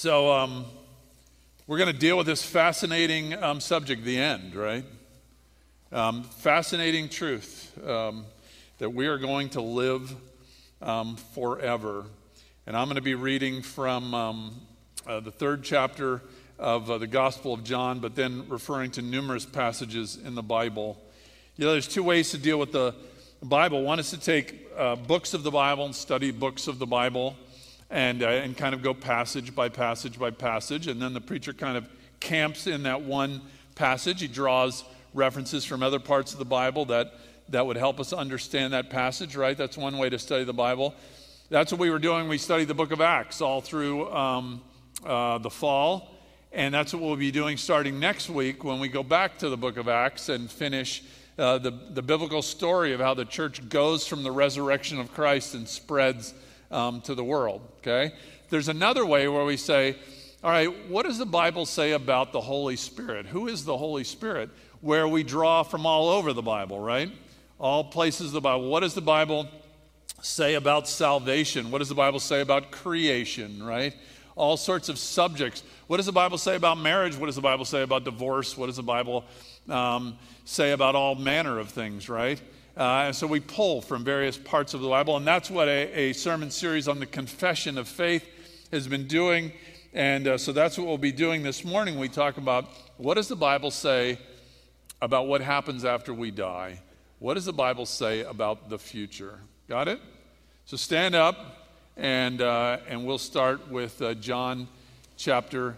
So, um, we're going to deal with this fascinating um, subject, the end, right? Um, fascinating truth um, that we are going to live um, forever. And I'm going to be reading from um, uh, the third chapter of uh, the Gospel of John, but then referring to numerous passages in the Bible. You know, there's two ways to deal with the Bible. One is to take uh, books of the Bible and study books of the Bible and, uh, and kind of go passage by passage by passage. And then the preacher kind of camps in that one passage. He draws references from other parts of the Bible that, that would help us understand that passage, right? That's one way to study the Bible. That's what we were doing. We studied the book of Acts all through um, uh, the fall. And that's what we'll be doing starting next week when we go back to the book of Acts and finish uh, the, the biblical story of how the church goes from the resurrection of Christ and spreads um, to the world, okay? There's another way where we say, all right, what does the Bible say about the Holy Spirit? Who is the Holy Spirit? Where we draw from all over the Bible, right? All places of the Bible. What does the Bible say about salvation? What does the Bible say about creation, right? All sorts of subjects. What does the Bible say about marriage? What does the Bible say about divorce? What does the Bible um, say about all manner of things, right? Uh, and so we pull from various parts of the Bible, and that's what a, a sermon series on the confession of faith has been doing. And uh, so that's what we'll be doing this morning. We talk about what does the Bible say about what happens after we die? What does the Bible say about the future? Got it? So stand up, and, uh, and we'll start with uh, John chapter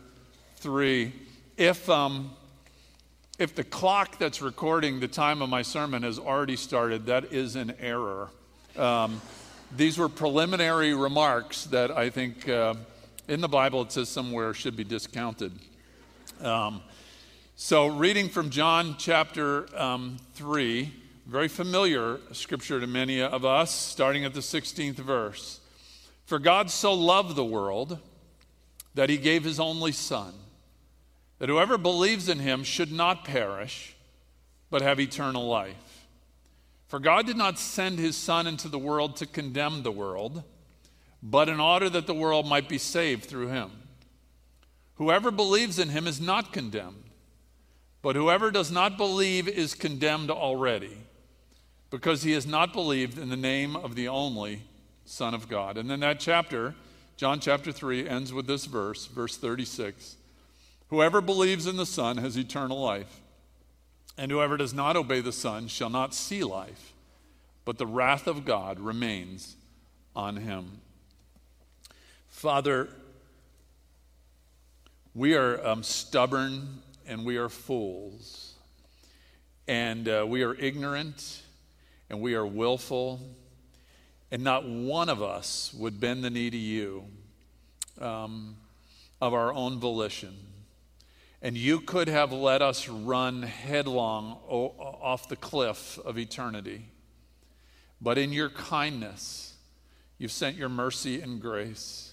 3. If. Um, if the clock that's recording the time of my sermon has already started, that is an error. Um, these were preliminary remarks that I think uh, in the Bible it says somewhere should be discounted. Um, so, reading from John chapter um, 3, very familiar scripture to many of us, starting at the 16th verse. For God so loved the world that he gave his only Son that whoever believes in him should not perish, but have eternal life. For God did not send his Son into the world to condemn the world, but in order that the world might be saved through him. Whoever believes in him is not condemned, but whoever does not believe is condemned already, because he has not believed in the name of the only Son of God. And then that chapter, John chapter 3, ends with this verse, verse 36. Whoever believes in the Son has eternal life, and whoever does not obey the Son shall not see life, but the wrath of God remains on him. Father, we are um, stubborn and we are fools, and uh, we are ignorant and we are willful, and not one of us would bend the knee to you um, of our own volition. And you could have let us run headlong off the cliff of eternity. But in your kindness, you've sent your mercy and grace.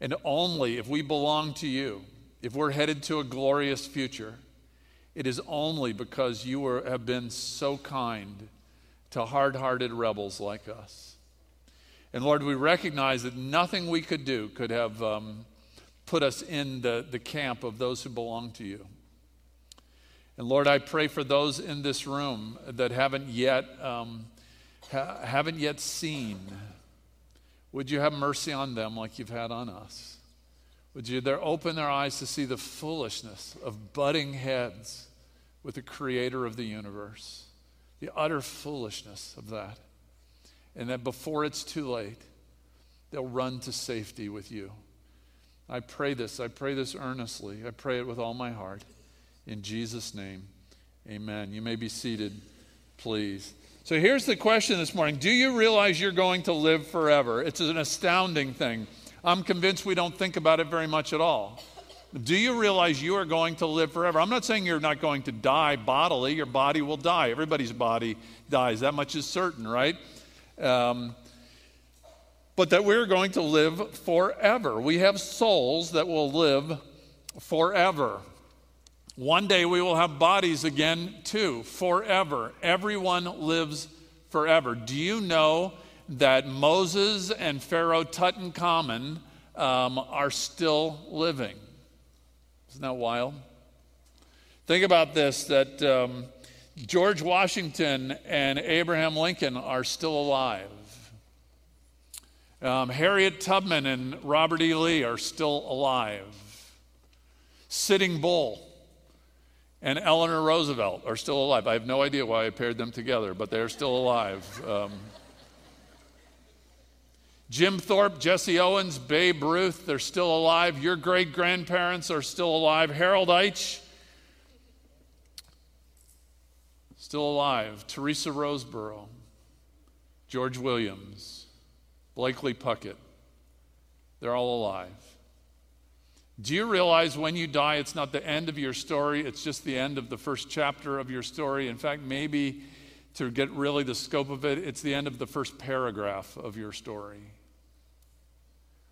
And only if we belong to you, if we're headed to a glorious future, it is only because you are, have been so kind to hard hearted rebels like us. And Lord, we recognize that nothing we could do could have um, put us in the, the camp of those who belong to you. And Lord, I pray for those in this room that haven't yet, um, ha- haven't yet seen. Would you have mercy on them like you've had on us? Would you there open their eyes to see the foolishness of butting heads with the creator of the universe? The utter foolishness of that. And that before it's too late, they'll run to safety with you. I pray this. I pray this earnestly. I pray it with all my heart. In Jesus' name, amen. You may be seated, please. So here's the question this morning Do you realize you're going to live forever? It's an astounding thing. I'm convinced we don't think about it very much at all. Do you realize you are going to live forever? I'm not saying you're not going to die bodily, your body will die. Everybody's body dies. That much is certain, right? Um, but that we're going to live forever. We have souls that will live forever. One day we will have bodies again, too, forever. Everyone lives forever. Do you know that Moses and Pharaoh Tutankhamun um, are still living? Isn't that wild? Think about this that um, George Washington and Abraham Lincoln are still alive. Um, Harriet Tubman and Robert E. Lee are still alive. Sitting Bull and Eleanor Roosevelt are still alive. I have no idea why I paired them together, but they're still alive. Um, Jim Thorpe, Jesse Owens, Babe Ruth, they're still alive. Your great grandparents are still alive. Harold Eich, still alive. Teresa Roseborough, George Williams, Blakely Puckett, they're all alive. Do you realize when you die, it's not the end of your story, it's just the end of the first chapter of your story? In fact, maybe to get really the scope of it, it's the end of the first paragraph of your story.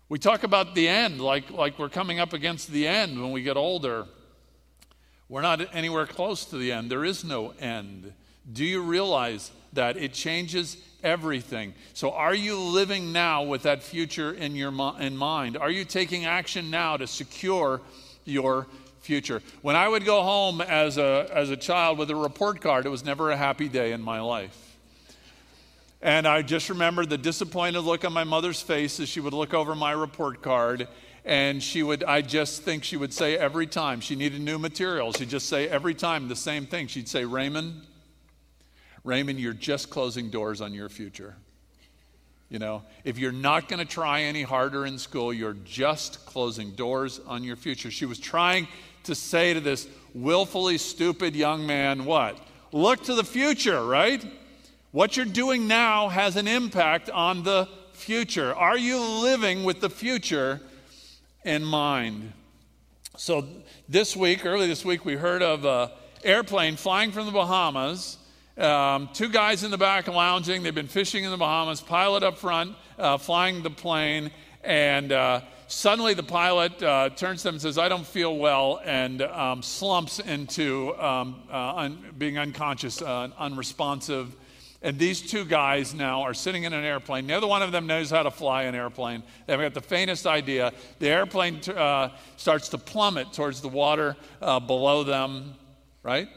We talk about the end like, like we're coming up against the end when we get older. We're not anywhere close to the end. There is no end. Do you realize that? It changes everything. So, are you living now with that future in, your, in mind? Are you taking action now to secure your future? When I would go home as a, as a child with a report card, it was never a happy day in my life. And I just remember the disappointed look on my mother's face as she would look over my report card. And she would, I just think she would say every time she needed new material, she'd just say every time the same thing. She'd say, Raymond, Raymond, you're just closing doors on your future. You know, if you're not going to try any harder in school, you're just closing doors on your future. She was trying to say to this willfully stupid young man, what? Look to the future, right? What you're doing now has an impact on the future. Are you living with the future in mind? So, this week, early this week, we heard of an airplane flying from the Bahamas. Um, two guys in the back lounging. They've been fishing in the Bahamas. Pilot up front, uh, flying the plane. And uh, suddenly the pilot uh, turns to them and says, I don't feel well, and um, slumps into um, uh, un- being unconscious, uh, unresponsive and these two guys now are sitting in an airplane. Neither one of them knows how to fly an airplane. They haven't got the faintest idea. The airplane uh, starts to plummet towards the water below them, right?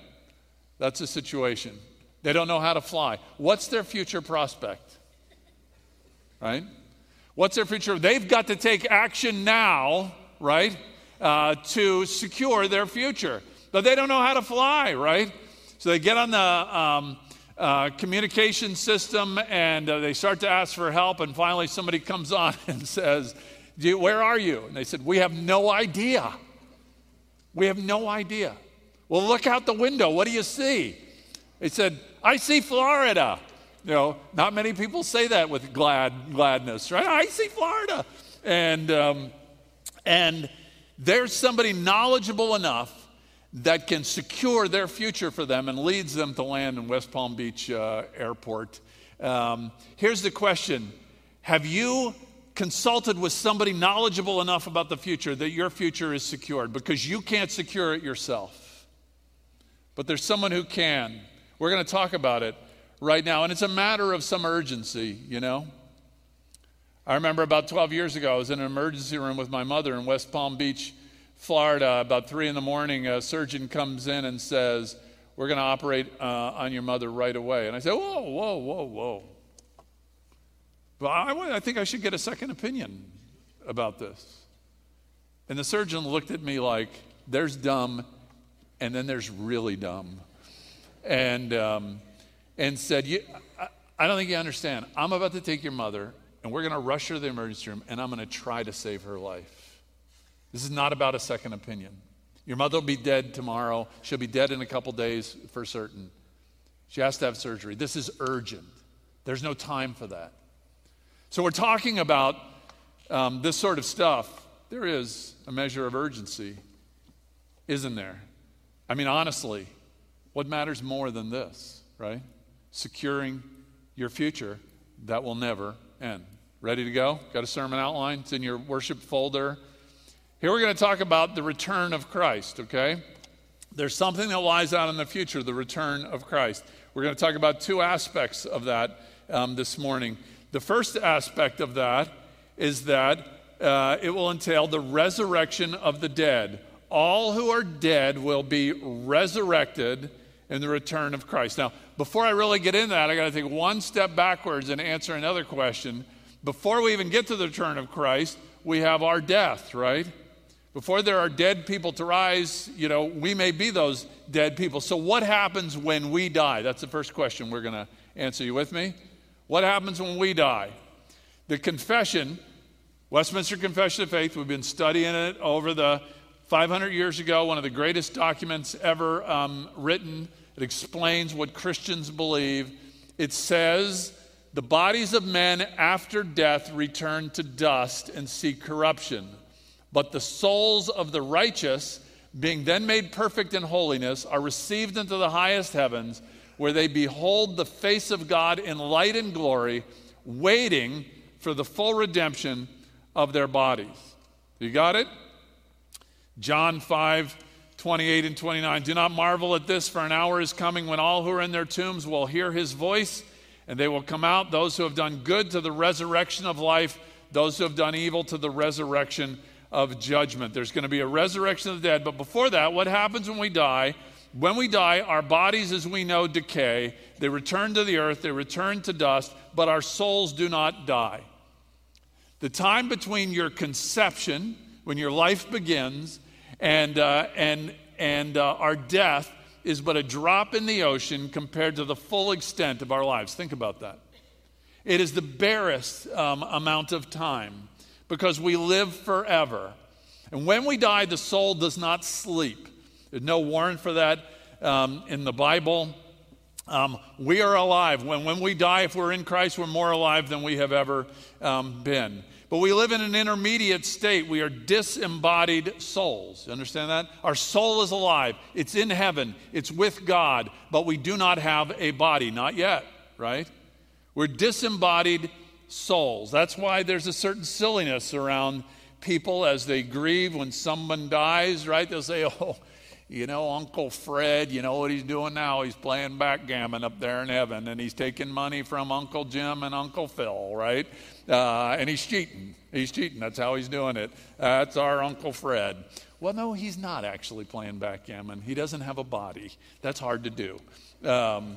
That's the situation. They don't know how to fly. What's their future prospect? Right? What's their future? They've got to take action now, right, uh, to secure their future. But they don't know how to fly, right? So they get on the. Um, uh, communication system and uh, they start to ask for help. And finally, somebody comes on and says, Where are you? And they said, We have no idea. We have no idea. Well, look out the window. What do you see? They said, I see Florida. You know, not many people say that with glad gladness, right? I see Florida. And, um, and there's somebody knowledgeable enough that can secure their future for them and leads them to land in West Palm Beach uh, Airport. Um, here's the question Have you consulted with somebody knowledgeable enough about the future that your future is secured? Because you can't secure it yourself. But there's someone who can. We're going to talk about it right now. And it's a matter of some urgency, you know? I remember about 12 years ago, I was in an emergency room with my mother in West Palm Beach Florida, about three in the morning, a surgeon comes in and says, We're going to operate uh, on your mother right away. And I said, Whoa, whoa, whoa, whoa. But I, I think I should get a second opinion about this. And the surgeon looked at me like, There's dumb, and then there's really dumb. And, um, and said, I, I don't think you understand. I'm about to take your mother, and we're going to rush her to the emergency room, and I'm going to try to save her life. This is not about a second opinion. Your mother will be dead tomorrow. She'll be dead in a couple days for certain. She has to have surgery. This is urgent. There's no time for that. So, we're talking about um, this sort of stuff. There is a measure of urgency isn't there? I mean, honestly, what matters more than this, right? Securing your future that will never end. Ready to go? Got a sermon outline? It's in your worship folder. Here we're going to talk about the return of Christ, okay? There's something that lies out in the future, the return of Christ. We're going to talk about two aspects of that um, this morning. The first aspect of that is that uh, it will entail the resurrection of the dead. All who are dead will be resurrected in the return of Christ. Now, before I really get into that, I got to take one step backwards and answer another question. Before we even get to the return of Christ, we have our death, right? Before there are dead people to rise, you know, we may be those dead people. So, what happens when we die? That's the first question we're going to answer. You with me? What happens when we die? The confession, Westminster Confession of Faith, we've been studying it over the 500 years ago, one of the greatest documents ever um, written. It explains what Christians believe. It says, the bodies of men after death return to dust and see corruption. But the souls of the righteous, being then made perfect in holiness, are received into the highest heavens, where they behold the face of God in light and glory, waiting for the full redemption of their bodies. You got it? John 5 28 and 29. Do not marvel at this, for an hour is coming when all who are in their tombs will hear his voice, and they will come out, those who have done good to the resurrection of life, those who have done evil to the resurrection of judgment. There's going to be a resurrection of the dead. But before that, what happens when we die? When we die, our bodies, as we know, decay. They return to the earth, they return to dust, but our souls do not die. The time between your conception, when your life begins, and, uh, and, and uh, our death is but a drop in the ocean compared to the full extent of our lives. Think about that. It is the barest um, amount of time because we live forever. And when we die, the soul does not sleep. There's no warrant for that um, in the Bible. Um, we are alive. When, when we die, if we're in Christ, we're more alive than we have ever um, been. But we live in an intermediate state. We are disembodied souls. You understand that? Our soul is alive, it's in heaven, it's with God, but we do not have a body. Not yet, right? We're disembodied souls. That's why there's a certain silliness around people as they grieve when someone dies, right? They'll say, Oh, you know, Uncle Fred, you know what he's doing now? He's playing backgammon up there in heaven, and he's taking money from Uncle Jim and Uncle Phil, right? Uh, and he's cheating. He's cheating. That's how he's doing it. That's our Uncle Fred. Well, no, he's not actually playing backgammon. He doesn't have a body. That's hard to do. Um,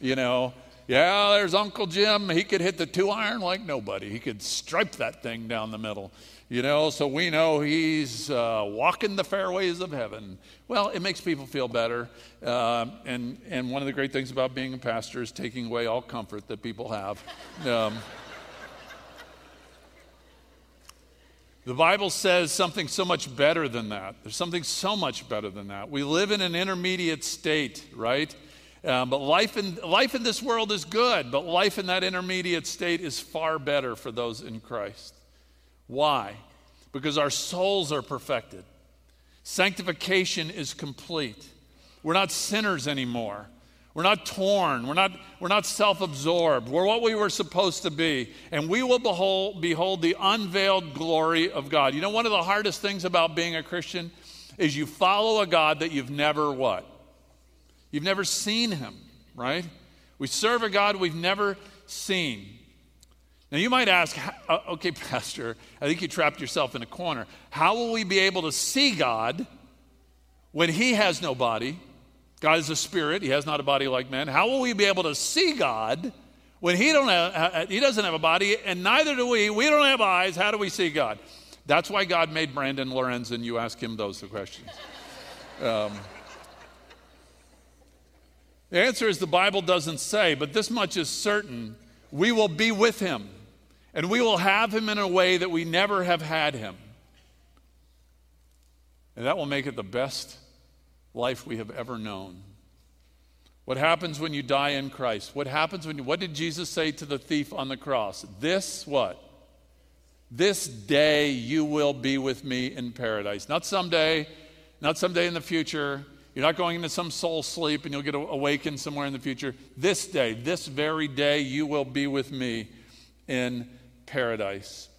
you know, yeah, there's Uncle Jim. He could hit the two iron like nobody. He could stripe that thing down the middle you know, so we know he's uh, walking the fairways of heaven. Well, it makes people feel better. Uh, and, and one of the great things about being a pastor is taking away all comfort that people have. Um, the Bible says something so much better than that. There's something so much better than that. We live in an intermediate state, right? Um, but life in, life in this world is good, but life in that intermediate state is far better for those in Christ. Why? Because our souls are perfected. Sanctification is complete. We're not sinners anymore. We're not torn. We're not, we're not self absorbed. We're what we were supposed to be. And we will behold, behold the unveiled glory of God. You know, one of the hardest things about being a Christian is you follow a God that you've never what? You've never seen him, right? We serve a God we've never seen. Now, you might ask, uh, okay, Pastor, I think you trapped yourself in a corner. How will we be able to see God when He has no body? God is a spirit, He has not a body like man. How will we be able to see God when He, don't have, he doesn't have a body, and neither do we? We don't have eyes. How do we see God? That's why God made Brandon Lorenz, and you ask him those questions. Um, the answer is the Bible doesn't say, but this much is certain we will be with him and we will have him in a way that we never have had him. And that will make it the best life we have ever known. What happens when you die in Christ? What happens when you, what did Jesus say to the thief on the cross? This what? This day you will be with me in paradise. Not someday, not someday in the future. You're not going into some soul sleep and you'll get awakened somewhere in the future. This day, this very day, you will be with me in paradise.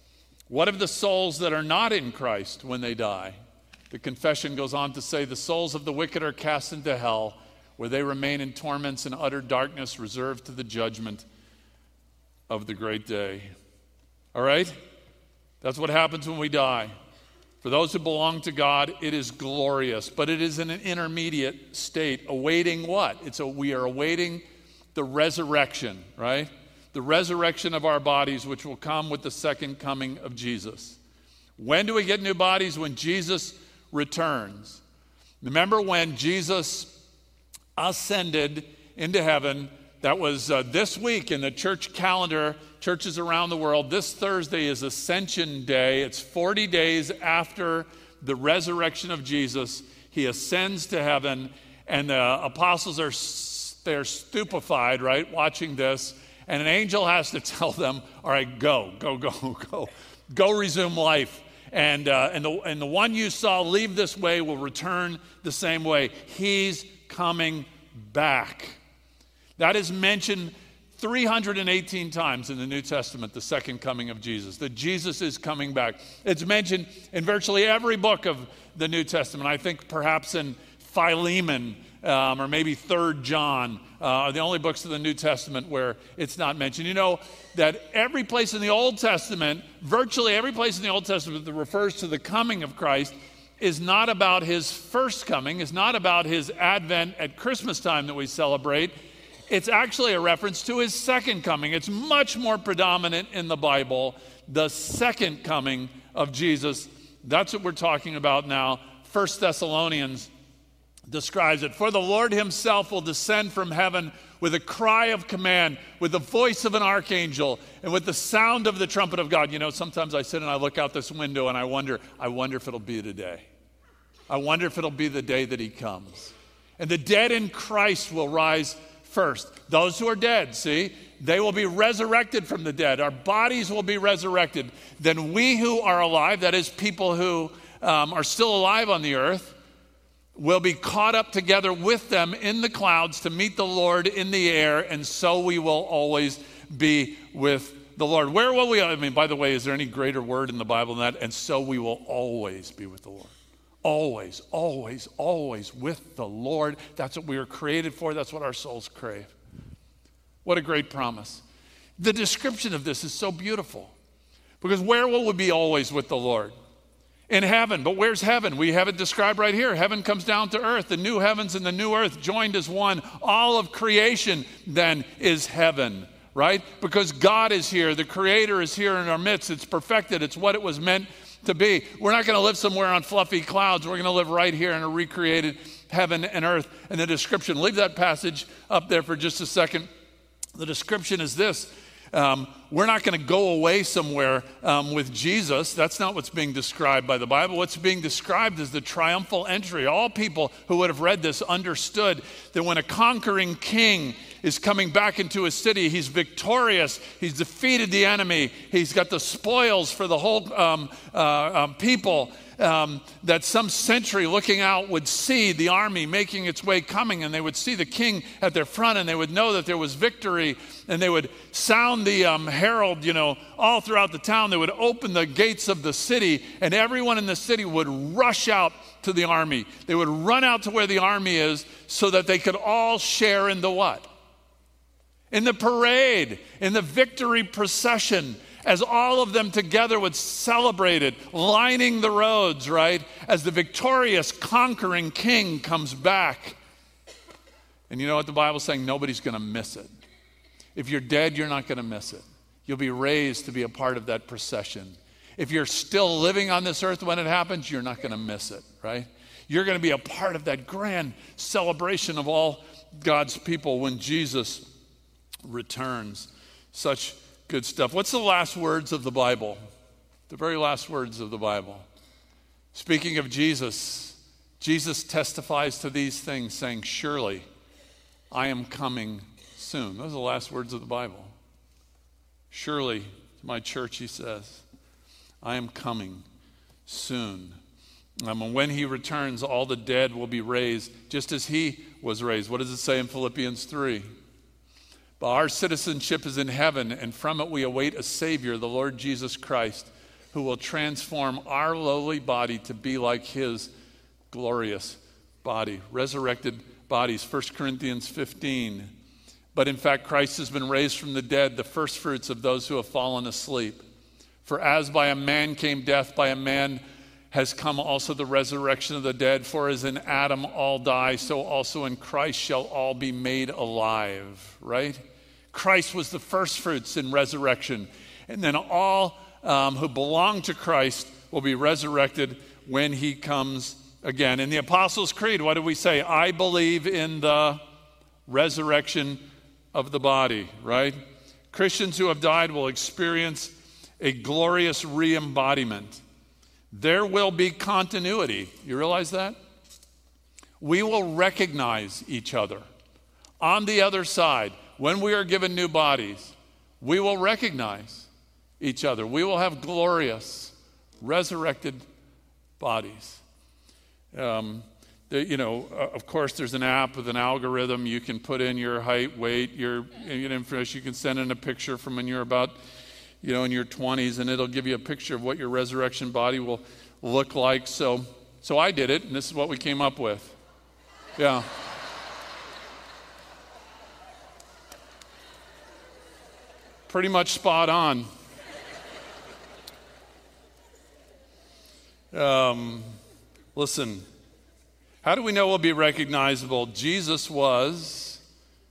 What of the souls that are not in Christ when they die? The confession goes on to say, The souls of the wicked are cast into hell, where they remain in torments and utter darkness, reserved to the judgment of the great day. All right? That's what happens when we die. For those who belong to God, it is glorious, but it is in an intermediate state, awaiting what? It's a, we are awaiting the resurrection, right? The resurrection of our bodies, which will come with the second coming of Jesus. When do we get new bodies? When Jesus returns. Remember when Jesus ascended into heaven? That was uh, this week in the church calendar churches around the world, this Thursday is Ascension Day. It's 40 days after the resurrection of Jesus. He ascends to heaven, and the apostles are they're stupefied, right, watching this. And an angel has to tell them, all right, go, go, go, go, go resume life. And, uh, and, the, and the one you saw leave this way will return the same way. He's coming back. That is mentioned 318 times in the New Testament, the second coming of Jesus, that Jesus is coming back. It's mentioned in virtually every book of the New Testament. I think perhaps in Philemon um, or maybe Third John uh, are the only books of the New Testament where it's not mentioned. You know that every place in the Old Testament, virtually every place in the Old Testament that refers to the coming of Christ, is not about his first coming, is not about his advent at Christmas time that we celebrate it's actually a reference to his second coming. It's much more predominant in the Bible, the second coming of Jesus. That's what we're talking about now. First Thessalonians describes it. For the Lord himself will descend from heaven with a cry of command, with the voice of an archangel, and with the sound of the trumpet of God. You know, sometimes I sit and I look out this window and I wonder, I wonder if it'll be today. I wonder if it'll be the day that he comes. And the dead in Christ will rise first. Those who are dead, see, they will be resurrected from the dead. Our bodies will be resurrected. Then we who are alive, that is, people who um, are still alive on the earth, will be caught up together with them in the clouds to meet the Lord in the air, and so we will always be with the Lord. Where will we? I mean, by the way, is there any greater word in the Bible than that? And so we will always be with the Lord. Always, always, always with the Lord. That's what we were created for. That's what our souls crave. What a great promise. The description of this is so beautiful because where will we be always with the Lord? In heaven. But where's heaven? We have it described right here. Heaven comes down to earth. The new heavens and the new earth joined as one. All of creation then is heaven, right? Because God is here. The Creator is here in our midst. It's perfected. It's what it was meant to be. We're not going to live somewhere on fluffy clouds. We're going to live right here in a recreated heaven and earth. And the description, leave that passage up there for just a second. The description is this um, we're not going to go away somewhere um, with Jesus. That's not what's being described by the Bible. What's being described is the triumphal entry. All people who would have read this understood that when a conquering king is coming back into a city, he's victorious, he's defeated the enemy, he's got the spoils for the whole um, uh, um, people um, that some sentry looking out would see the army making its way coming, and they would see the king at their front, and they would know that there was victory, and they would sound the um, herald, you know, all throughout the town. They would open the gates of the city, and everyone in the city would rush out to the army. They would run out to where the army is so that they could all share in the what? In the parade, in the victory procession as all of them together would celebrate it, lining the roads, right? As the victorious, conquering king comes back. And you know what the Bible's saying? Nobody's going to miss it. If you're dead, you're not going to miss it. You'll be raised to be a part of that procession. If you're still living on this earth when it happens, you're not going to miss it, right? You're going to be a part of that grand celebration of all God's people when Jesus returns. Such Good stuff. What's the last words of the Bible? The very last words of the Bible. Speaking of Jesus, Jesus testifies to these things, saying, Surely I am coming soon. Those are the last words of the Bible. Surely, to my church, he says, I am coming soon. Um, and when he returns, all the dead will be raised, just as he was raised. What does it say in Philippians 3? But our citizenship is in heaven, and from it we await a Savior, the Lord Jesus Christ, who will transform our lowly body to be like his glorious body. Resurrected bodies, 1 Corinthians 15. But in fact, Christ has been raised from the dead, the firstfruits of those who have fallen asleep. For as by a man came death, by a man has come also the resurrection of the dead. For as in Adam all die, so also in Christ shall all be made alive, right? Christ was the firstfruits in resurrection. And then all um, who belong to Christ will be resurrected when he comes again. In the Apostles' Creed, what do we say? I believe in the resurrection of the body, right? Christians who have died will experience a glorious re embodiment. There will be continuity. You realize that? We will recognize each other. On the other side, when we are given new bodies, we will recognize each other. We will have glorious, resurrected bodies. Um, the, you know, uh, of course, there's an app with an algorithm. You can put in your height, weight, your, your information. You can send in a picture from when you're about, you know, in your 20s, and it'll give you a picture of what your resurrection body will look like. So, so I did it, and this is what we came up with. Yeah. Pretty much spot on. Um, listen, how do we know we'll be recognizable? Jesus was,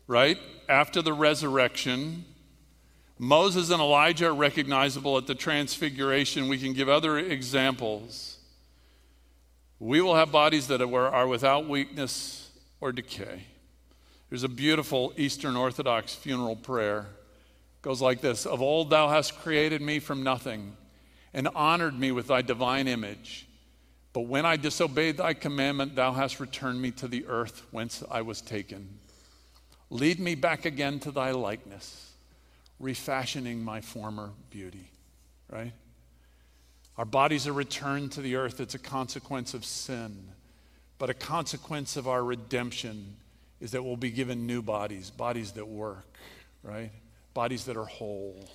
right, after the resurrection. Moses and Elijah are recognizable at the transfiguration. We can give other examples. We will have bodies that are without weakness or decay. There's a beautiful Eastern Orthodox funeral prayer. Goes like this Of old thou hast created me from nothing and honored me with thy divine image. But when I disobeyed thy commandment, thou hast returned me to the earth whence I was taken. Lead me back again to thy likeness, refashioning my former beauty. Right? Our bodies are returned to the earth. It's a consequence of sin. But a consequence of our redemption is that we'll be given new bodies, bodies that work, right? Bodies that are whole.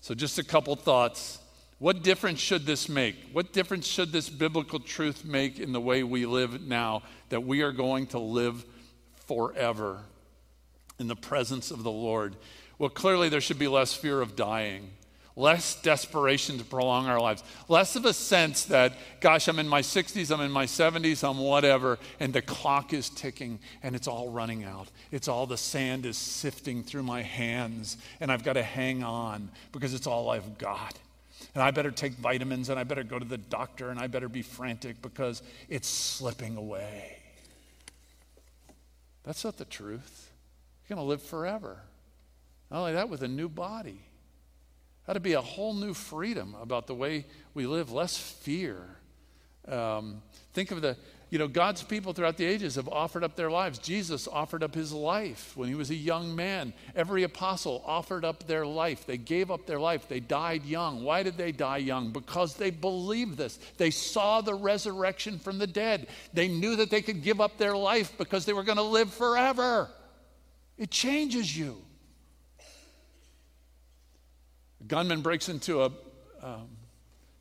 So, just a couple thoughts what difference should this make? What difference should this biblical truth make in the way we live now that we are going to live forever in the presence of the Lord? Well, clearly there should be less fear of dying, less desperation to prolong our lives, less of a sense that, gosh, I'm in my 60s, I'm in my 70s, I'm whatever, and the clock is ticking and it's all running out. It's all the sand is sifting through my hands, and I've got to hang on because it's all I've got and I better take vitamins and I better go to the doctor and I better be frantic because it's slipping away. That's not the truth. You're going to live forever. Not only that, with a new body. That to be a whole new freedom about the way we live, less fear. Um, think of the, you know, God's people throughout the ages have offered up their lives. Jesus offered up his life when he was a young man. Every apostle offered up their life. They gave up their life. They died young. Why did they die young? Because they believed this. They saw the resurrection from the dead. They knew that they could give up their life because they were going to live forever. It changes you. A gunman breaks into a um,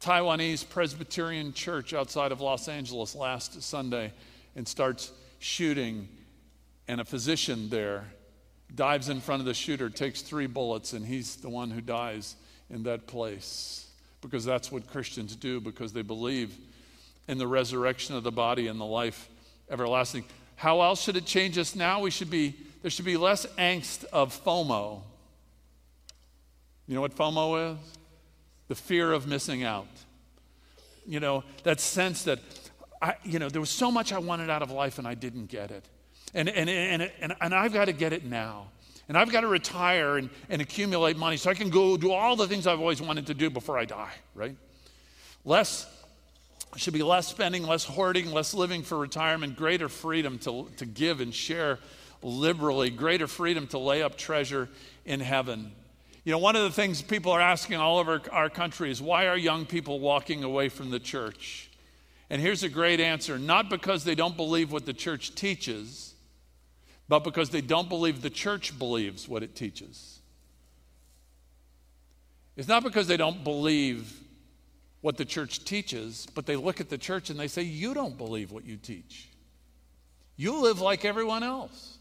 Taiwanese Presbyterian church outside of Los Angeles last Sunday and starts shooting. And a physician there dives in front of the shooter, takes three bullets, and he's the one who dies in that place. Because that's what Christians do, because they believe in the resurrection of the body and the life everlasting. How else should it change us now? We should be, there should be less angst of FOMO. You know what FOMO is? the fear of missing out. You know, that sense that, I, you know, there was so much I wanted out of life and I didn't get it. And, and, and, and, and I've got to get it now. And I've got to retire and, and accumulate money so I can go do all the things I've always wanted to do before I die, right? Less, should be less spending, less hoarding, less living for retirement, greater freedom to, to give and share liberally, greater freedom to lay up treasure in heaven. You know, one of the things people are asking all over our country is why are young people walking away from the church? And here's a great answer not because they don't believe what the church teaches, but because they don't believe the church believes what it teaches. It's not because they don't believe what the church teaches, but they look at the church and they say, You don't believe what you teach. You live like everyone else.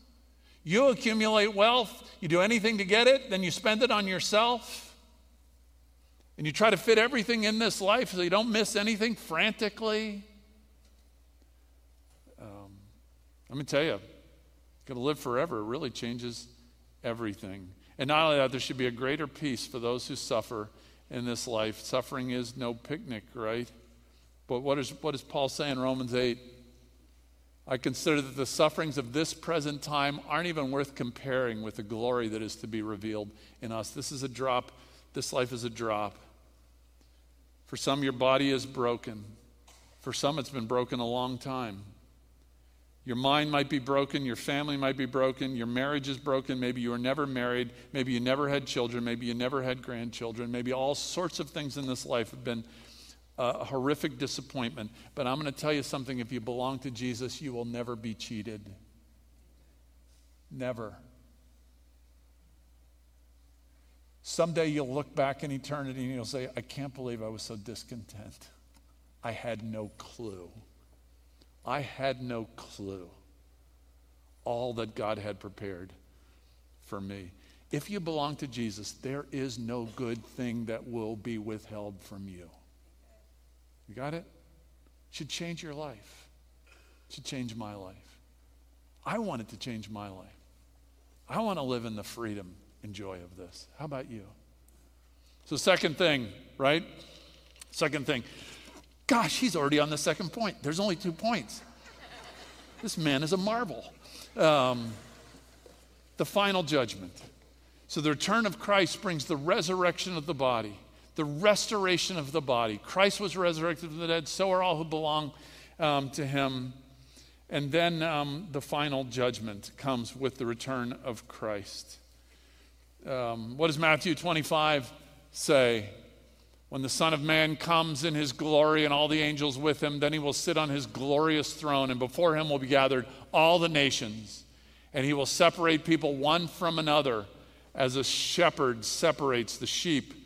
You accumulate wealth, you do anything to get it, then you spend it on yourself. And you try to fit everything in this life so you don't miss anything frantically. Um, let me tell you, going to live forever really changes everything. And not only that, there should be a greater peace for those who suffer in this life. Suffering is no picnic, right? But what is, what does Paul say in Romans 8? I consider that the sufferings of this present time aren't even worth comparing with the glory that is to be revealed in us. This is a drop. This life is a drop. For some, your body is broken. For some, it's been broken a long time. Your mind might be broken, your family might be broken, your marriage is broken, maybe you were never married, maybe you never had children, maybe you never had grandchildren, maybe all sorts of things in this life have been a horrific disappointment. But I'm going to tell you something if you belong to Jesus, you will never be cheated. Never. Someday you'll look back in eternity and you'll say, I can't believe I was so discontent. I had no clue. I had no clue all that God had prepared for me. If you belong to Jesus, there is no good thing that will be withheld from you. You got it? Should change your life. Should change my life. I want it to change my life. I want to live in the freedom and joy of this. How about you? So, second thing, right? Second thing. Gosh, he's already on the second point. There's only two points. This man is a marvel. Um, the final judgment. So, the return of Christ brings the resurrection of the body the restoration of the body. Christ was resurrected from the dead, so are all who belong um, to him. And then um, the final judgment comes with the return of Christ. Um, what does Matthew 25 say? When the Son of Man comes in his glory and all the angels with him, then he will sit on his glorious throne, and before him will be gathered all the nations. And he will separate people one from another as a shepherd separates the sheep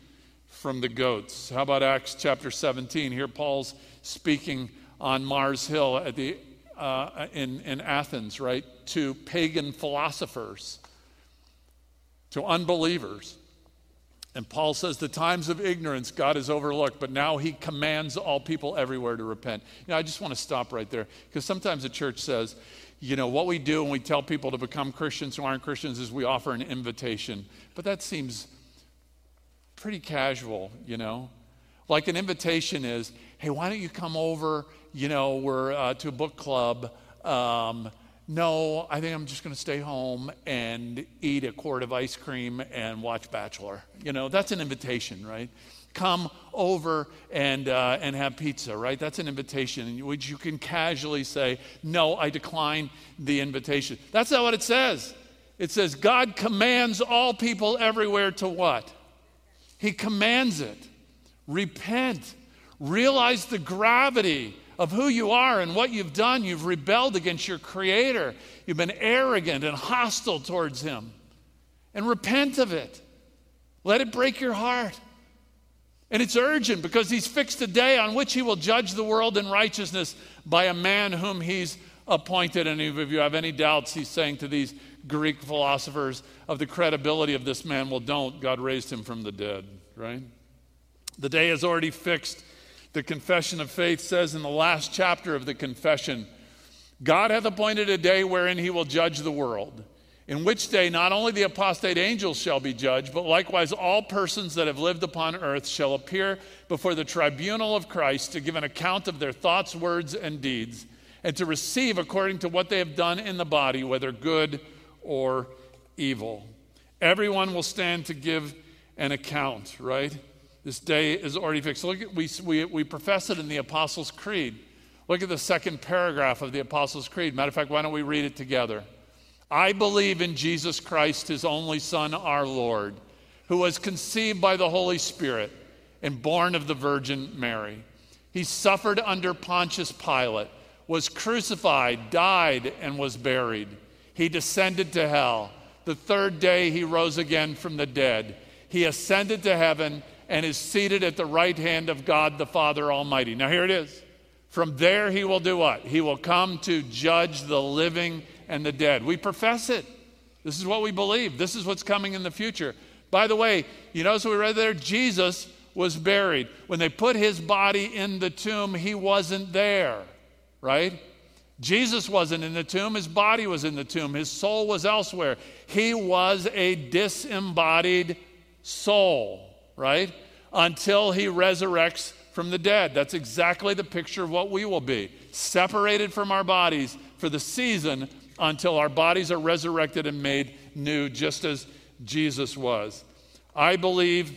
from the goats. How about Acts chapter 17? Here, Paul's speaking on Mars Hill at the, uh, in, in Athens, right, to pagan philosophers, to unbelievers. And Paul says, The times of ignorance God has overlooked, but now he commands all people everywhere to repent. You know, I just want to stop right there because sometimes the church says, you know, what we do when we tell people to become Christians who aren't Christians is we offer an invitation. But that seems pretty casual, you know. Like an invitation is, hey, why don't you come over? You know, we're uh, to a book club. Um, no, I think I'm just going to stay home and eat a quart of ice cream and watch Bachelor. You know, that's an invitation, right? Come over and, uh, and have pizza, right? That's an invitation which you can casually say, No, I decline the invitation. That's not what it says. It says, God commands all people everywhere to what? He commands it. Repent. Realize the gravity of who you are and what you've done. You've rebelled against your Creator, you've been arrogant and hostile towards Him. And repent of it. Let it break your heart. And it's urgent because He's fixed a day on which He will judge the world in righteousness by a man whom He's appointed. And if you have any doubts, He's saying to these Greek philosophers of the credibility of this man. Well, don't. God raised him from the dead, right? The day is already fixed. The confession of faith says in the last chapter of the confession God hath appointed a day wherein he will judge the world, in which day not only the apostate angels shall be judged, but likewise all persons that have lived upon earth shall appear before the tribunal of Christ to give an account of their thoughts, words, and deeds, and to receive according to what they have done in the body, whether good or evil. Everyone will stand to give an account, right? This day is already fixed. Look at, we, we, we profess it in the Apostles' Creed. Look at the second paragraph of the Apostles' Creed. Matter of fact, why don't we read it together? I believe in Jesus Christ, his only Son, our Lord, who was conceived by the Holy Spirit and born of the Virgin Mary. He suffered under Pontius Pilate, was crucified, died, and was buried. He descended to hell. The third day he rose again from the dead. He ascended to heaven and is seated at the right hand of God the Father Almighty. Now, here it is. From there, he will do what? He will come to judge the living and the dead. We profess it. This is what we believe. This is what's coming in the future. By the way, you notice what we read there? Jesus was buried. When they put his body in the tomb, he wasn't there, right? Jesus wasn't in the tomb, his body was in the tomb, his soul was elsewhere. He was a disembodied soul, right? Until he resurrects from the dead. That's exactly the picture of what we will be separated from our bodies for the season until our bodies are resurrected and made new, just as Jesus was. I believe,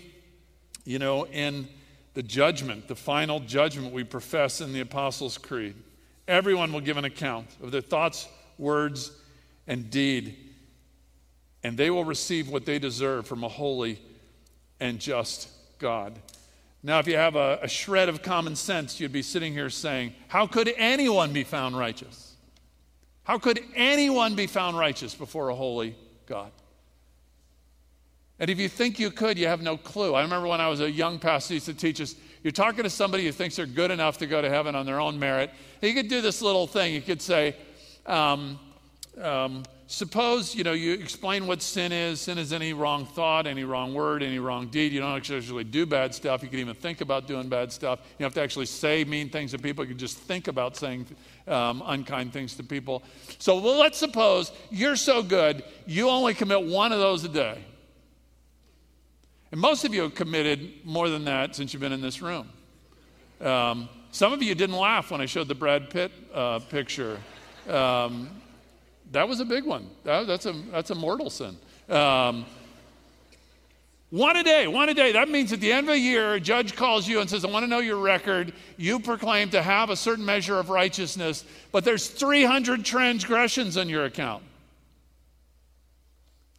you know, in the judgment, the final judgment we profess in the Apostles' Creed. Everyone will give an account of their thoughts, words, and deed, and they will receive what they deserve from a holy and just God. Now, if you have a, a, shred of common sense, you'd be sitting here saying, How could anyone be found righteous? How could anyone be found righteous before a holy God? And if you think you could, you have no clue. I remember when I was a young pastor, used to teach us you're talking to somebody who thinks they're good enough to go to heaven on their own merit. You could do this little thing. You could say, um, um, suppose you know you explain what sin is. Sin is any wrong thought any wrong word any wrong deed. You don't actually do bad stuff. You can even think about doing bad stuff. You don't have to actually say mean things to people. You can just think about saying um, unkind things to people. So well, let's suppose you're so good you only commit one of those a day and most of you have committed more than that since you've been in this room um, some of you didn't laugh when i showed the brad pitt uh, picture um, that was a big one. That, that's, a, that's a mortal sin. Um, one a day, one a day. That means at the end of a year, a judge calls you and says, I want to know your record. You proclaim to have a certain measure of righteousness, but there's 300 transgressions on your account.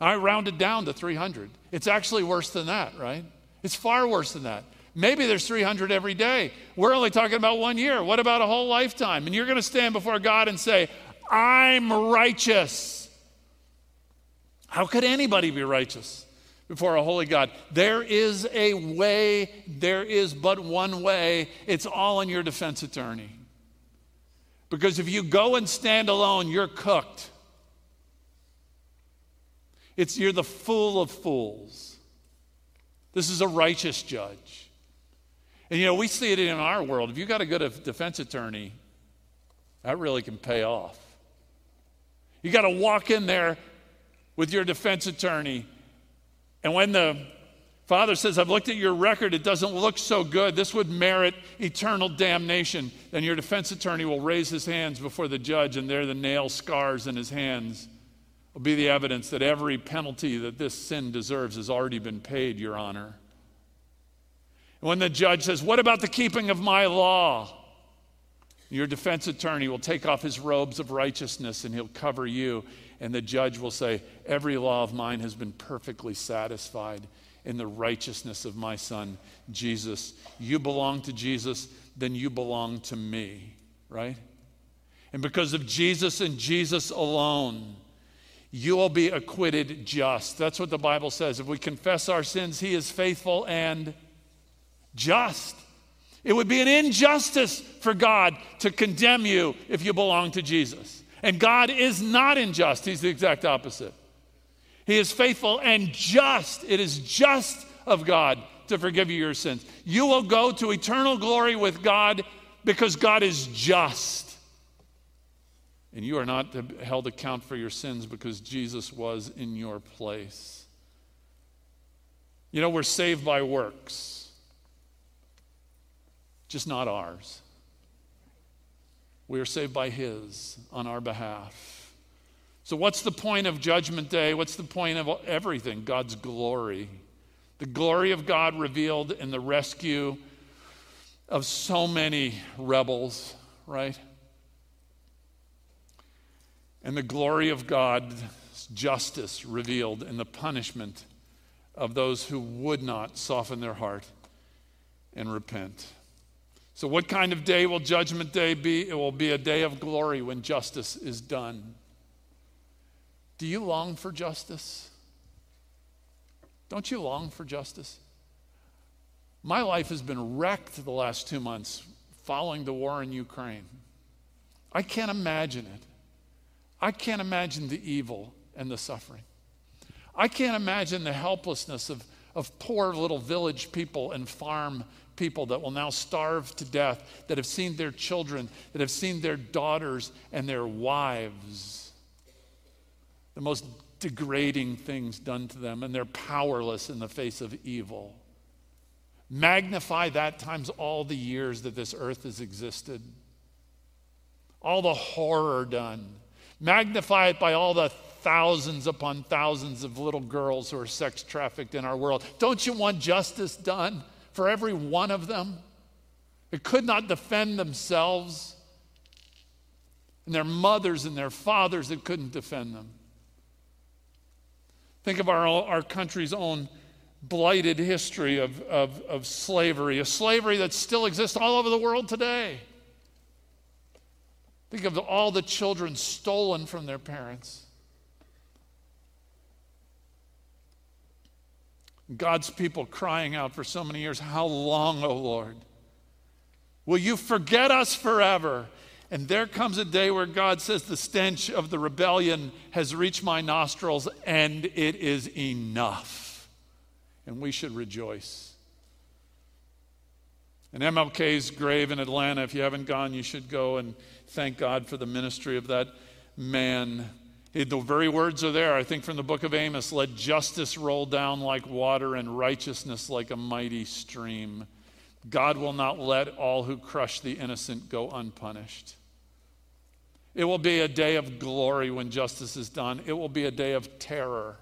I rounded down to 300. It's actually worse than that, right? It's far worse than that. Maybe there's 300 every day. We're only talking about one year. What about a whole lifetime? And you're going to stand before God and say, I'm righteous. How could anybody be righteous before a holy God? There is a way, there is but one way. It's all in your defense attorney. Because if you go and stand alone, you're cooked. It's you're the fool of fools. This is a righteous judge. And you know, we see it in our world. If you got a good defense attorney, that really can pay off. You got to walk in there with your defense attorney. And when the father says, I've looked at your record, it doesn't look so good, this would merit eternal damnation, then your defense attorney will raise his hands before the judge, and there the nail scars in his hands will be the evidence that every penalty that this sin deserves has already been paid, Your Honor. When the judge says, What about the keeping of my law? Your defense attorney will take off his robes of righteousness and he'll cover you. And the judge will say, Every law of mine has been perfectly satisfied in the righteousness of my son, Jesus. You belong to Jesus, then you belong to me, right? And because of Jesus and Jesus alone, you will be acquitted just. That's what the Bible says. If we confess our sins, He is faithful and just it would be an injustice for God to condemn you if you belong to Jesus. And God is not unjust, He's the exact opposite. He is faithful and just. It is just of God to forgive you your sins. You will go to eternal glory with God because God is just. And you are not held account for your sins because Jesus was in your place. You know, we're saved by works just not ours. We are saved by His on our behalf. So, what's the point of Judgment Day? What's the point of everything? God's glory. The glory of God revealed in the rescue of so many rebels, right? And the glory of God's justice revealed in the punishment of those who would not soften their heart and repent. So, what kind of day will Judgment Day be? It will be a day of glory when justice is done. Do you long for justice? Don't you long for justice? My life has been wrecked the last two months following the war in Ukraine. I can't imagine it. I can't imagine the evil and the suffering. I can't imagine the helplessness of, of poor little village people and farm people that will now starve to death, that have seen their children, that have seen their daughters and their wives. The most degrading things done to them, and they're powerless in the face of evil. Magnify that times all the years that this earth has existed, all the horror done. Magnify it by all the thousands upon thousands of little girls who are sex trafficked in our world. Don't you want justice done for every one of them? They could not defend themselves, and their mothers and their fathers that couldn't defend them. Think of our, our country's own blighted history of, of, of slavery, a slavery that still exists all over the world today. Think of all the children stolen from their parents. God's people crying out for so many years, How long, O oh Lord? Will you forget us forever? And there comes a day where God says, The stench of the rebellion has reached my nostrils, and it is enough. And we should rejoice. And MLK's grave in Atlanta, if you haven't gone, you should go and thank God for the ministry of that man. The very words are there, I think, from the book of Amos let justice roll down like water and righteousness like a mighty stream. God will not let all who crush the innocent go unpunished. It will be a day of glory when justice is done. It will be a day of terror.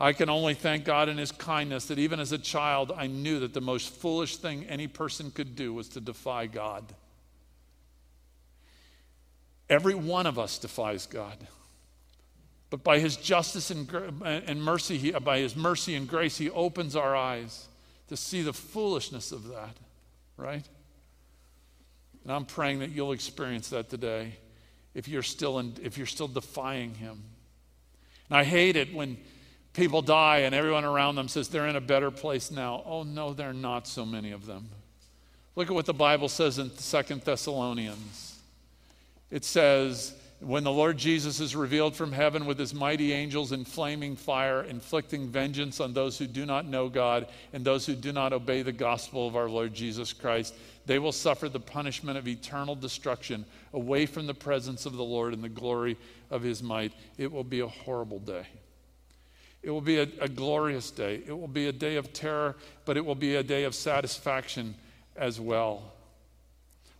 I can only thank God in His kindness that even as a child, I knew that the most foolish thing any person could do was to defy God. Every one of us defies God. But by His justice and, and mercy, he, by His mercy and grace, He opens our eyes to see the foolishness of that, right? And I'm praying that you'll experience that today if you're still, in, if you're still defying Him. And I hate it when people die and everyone around them says they're in a better place now. Oh, no, they're not, so many of them. Look at what the Bible says in Second Thessalonians. It says, when the Lord Jesus is revealed from heaven with his mighty angels in flaming fire, inflicting vengeance on those who do not know God and those who do not obey the gospel of our Lord Jesus Christ, they will suffer the punishment of eternal destruction away from the presence of the Lord and the glory of his might. It will be a horrible day. It will be a, a, glorious day. It will be a day of terror, but it will be a day of satisfaction as well.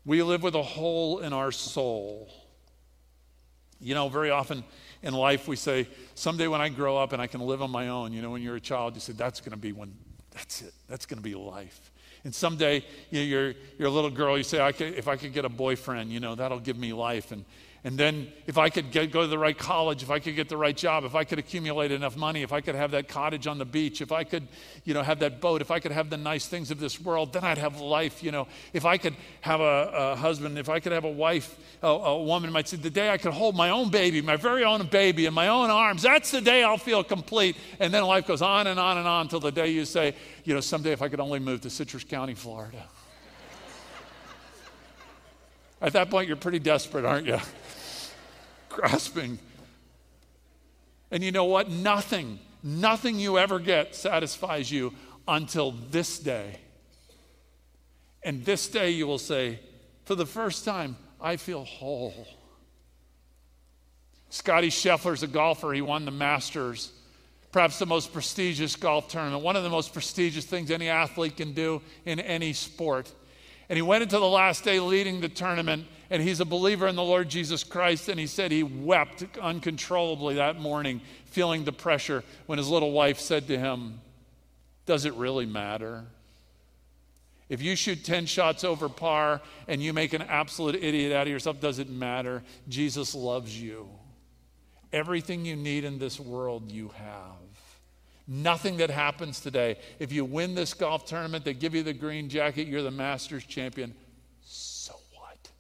We live with a hole in our soul. You know, very often in life we say, someday when I grow up and I can live on my own, you know, when you're a child, you say, that's going to be when, that's it, that's going to be life. And someday you know, you're, you're a little girl, you say, I could, if I could get a boyfriend, you know, that'll give me life. And, and then if I could get, go to the right college, if I could get the right job, if I could accumulate enough money, if I could have that cottage on the beach, if I could, you know, have that boat, if I could have the nice things of this world, then I'd have life, you know. If I could have a, a husband, if I could have a wife, a, a woman might say, the day I could hold my own baby, my very own baby in my own arms, that's the day I'll feel complete. And then life goes on and on and on until the day you say, you know, someday if I could only move to Citrus County, Florida. At that point, you're pretty desperate, aren't you? Grasping. And you know what? Nothing, nothing you ever get satisfies you until this day. And this day you will say, for the first time, I feel whole. Scottie Scheffler's a golfer. He won the Masters, perhaps the most prestigious golf tournament, one of the most prestigious things any athlete can do in any sport. And he went into the last day leading the tournament, and he's a believer in the Lord Jesus Christ. And he said he wept uncontrollably that morning, feeling the pressure when his little wife said to him, Does it really matter? If you shoot 10 shots over par and you make an absolute idiot out of yourself, does it matter? Jesus loves you. Everything you need in this world, you have. Nothing that happens today. If you win this golf tournament, they give you the green jacket, you're the Masters champion. So what?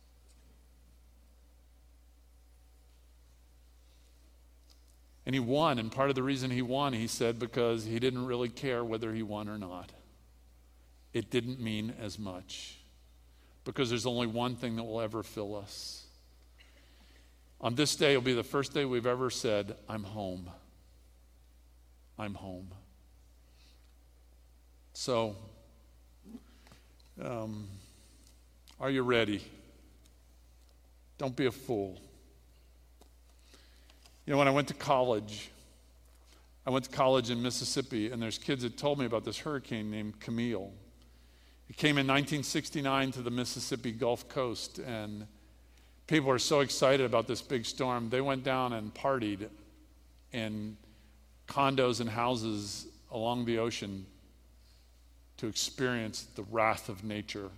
And he won, and part of the reason he won, he said, because he didn't really care whether he won or not. It didn't mean as much. Because there's only one thing that will ever fill us. On this day, it'll be the first day we've ever said, I'm home. I'm home. So, um, are you ready? Don't be a fool. You know, when I went to college, I went to college in Mississippi, and there's kids that told me about this hurricane named Camille. It came in 1969 to the Mississippi Gulf Coast, and people were so excited about this big storm. They went down and partied in condos and houses along the ocean to experience the wrath of nature.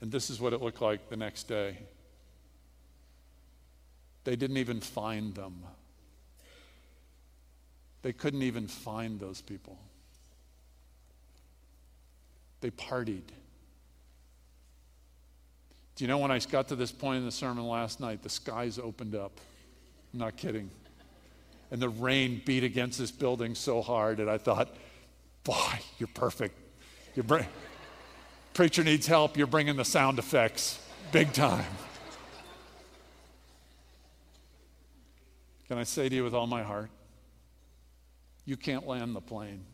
And this is what it looked like the next day. They didn't even find them. They couldn't even find those people. They partied. Do you know when I got to this point in the sermon last night, the skies opened up? I'm not kidding and the rain beat against this building so hard, and I thought, boy, you're perfect. You're bring- Preacher needs help, you're bringing the sound effects big time. Can I say to you with all my heart, you can't land the plane.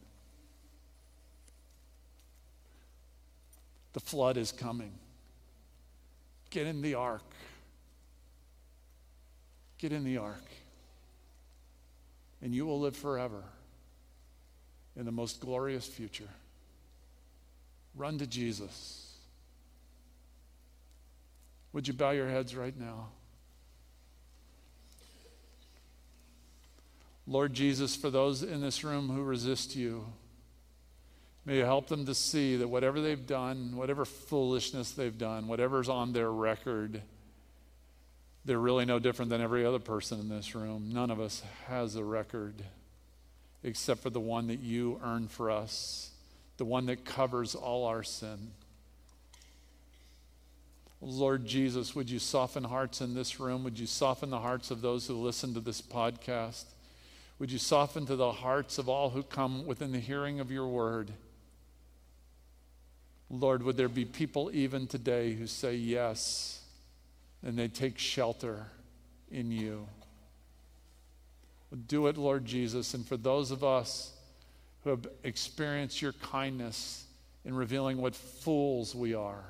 The flood is coming. Get in the ark. Get in the ark and you will live forever in the most glorious future. Run to Jesus. Would you bow your heads right now? Lord Jesus, for those in this room who resist you, may you help them to see that whatever they've done, whatever foolishness they've done, whatever's on their record, they're really no different than every other person in this room. None of us has a record except for the one that you earned for us, the one that covers all our sin. Lord Jesus, would you soften hearts in this room? Would you soften the hearts of those who listen to this podcast? Would you soften to the hearts of all who come within the hearing of your word? Lord, would there be people even today who say yes? and they take shelter in you. Do it, Lord Jesus. And for those of us who have experienced your kindness in revealing what fools we are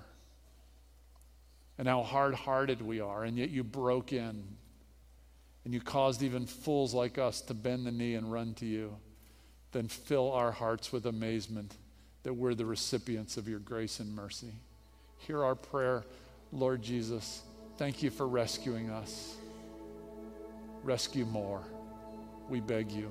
and how hard hearted we are, and yet you broke in and you caused even fools like us to bend the knee and run to you, then fill our hearts with amazement that we're the recipients of your grace and mercy. Hear our prayer, Lord Jesus. Thank you for rescuing us. Rescue more. We beg you.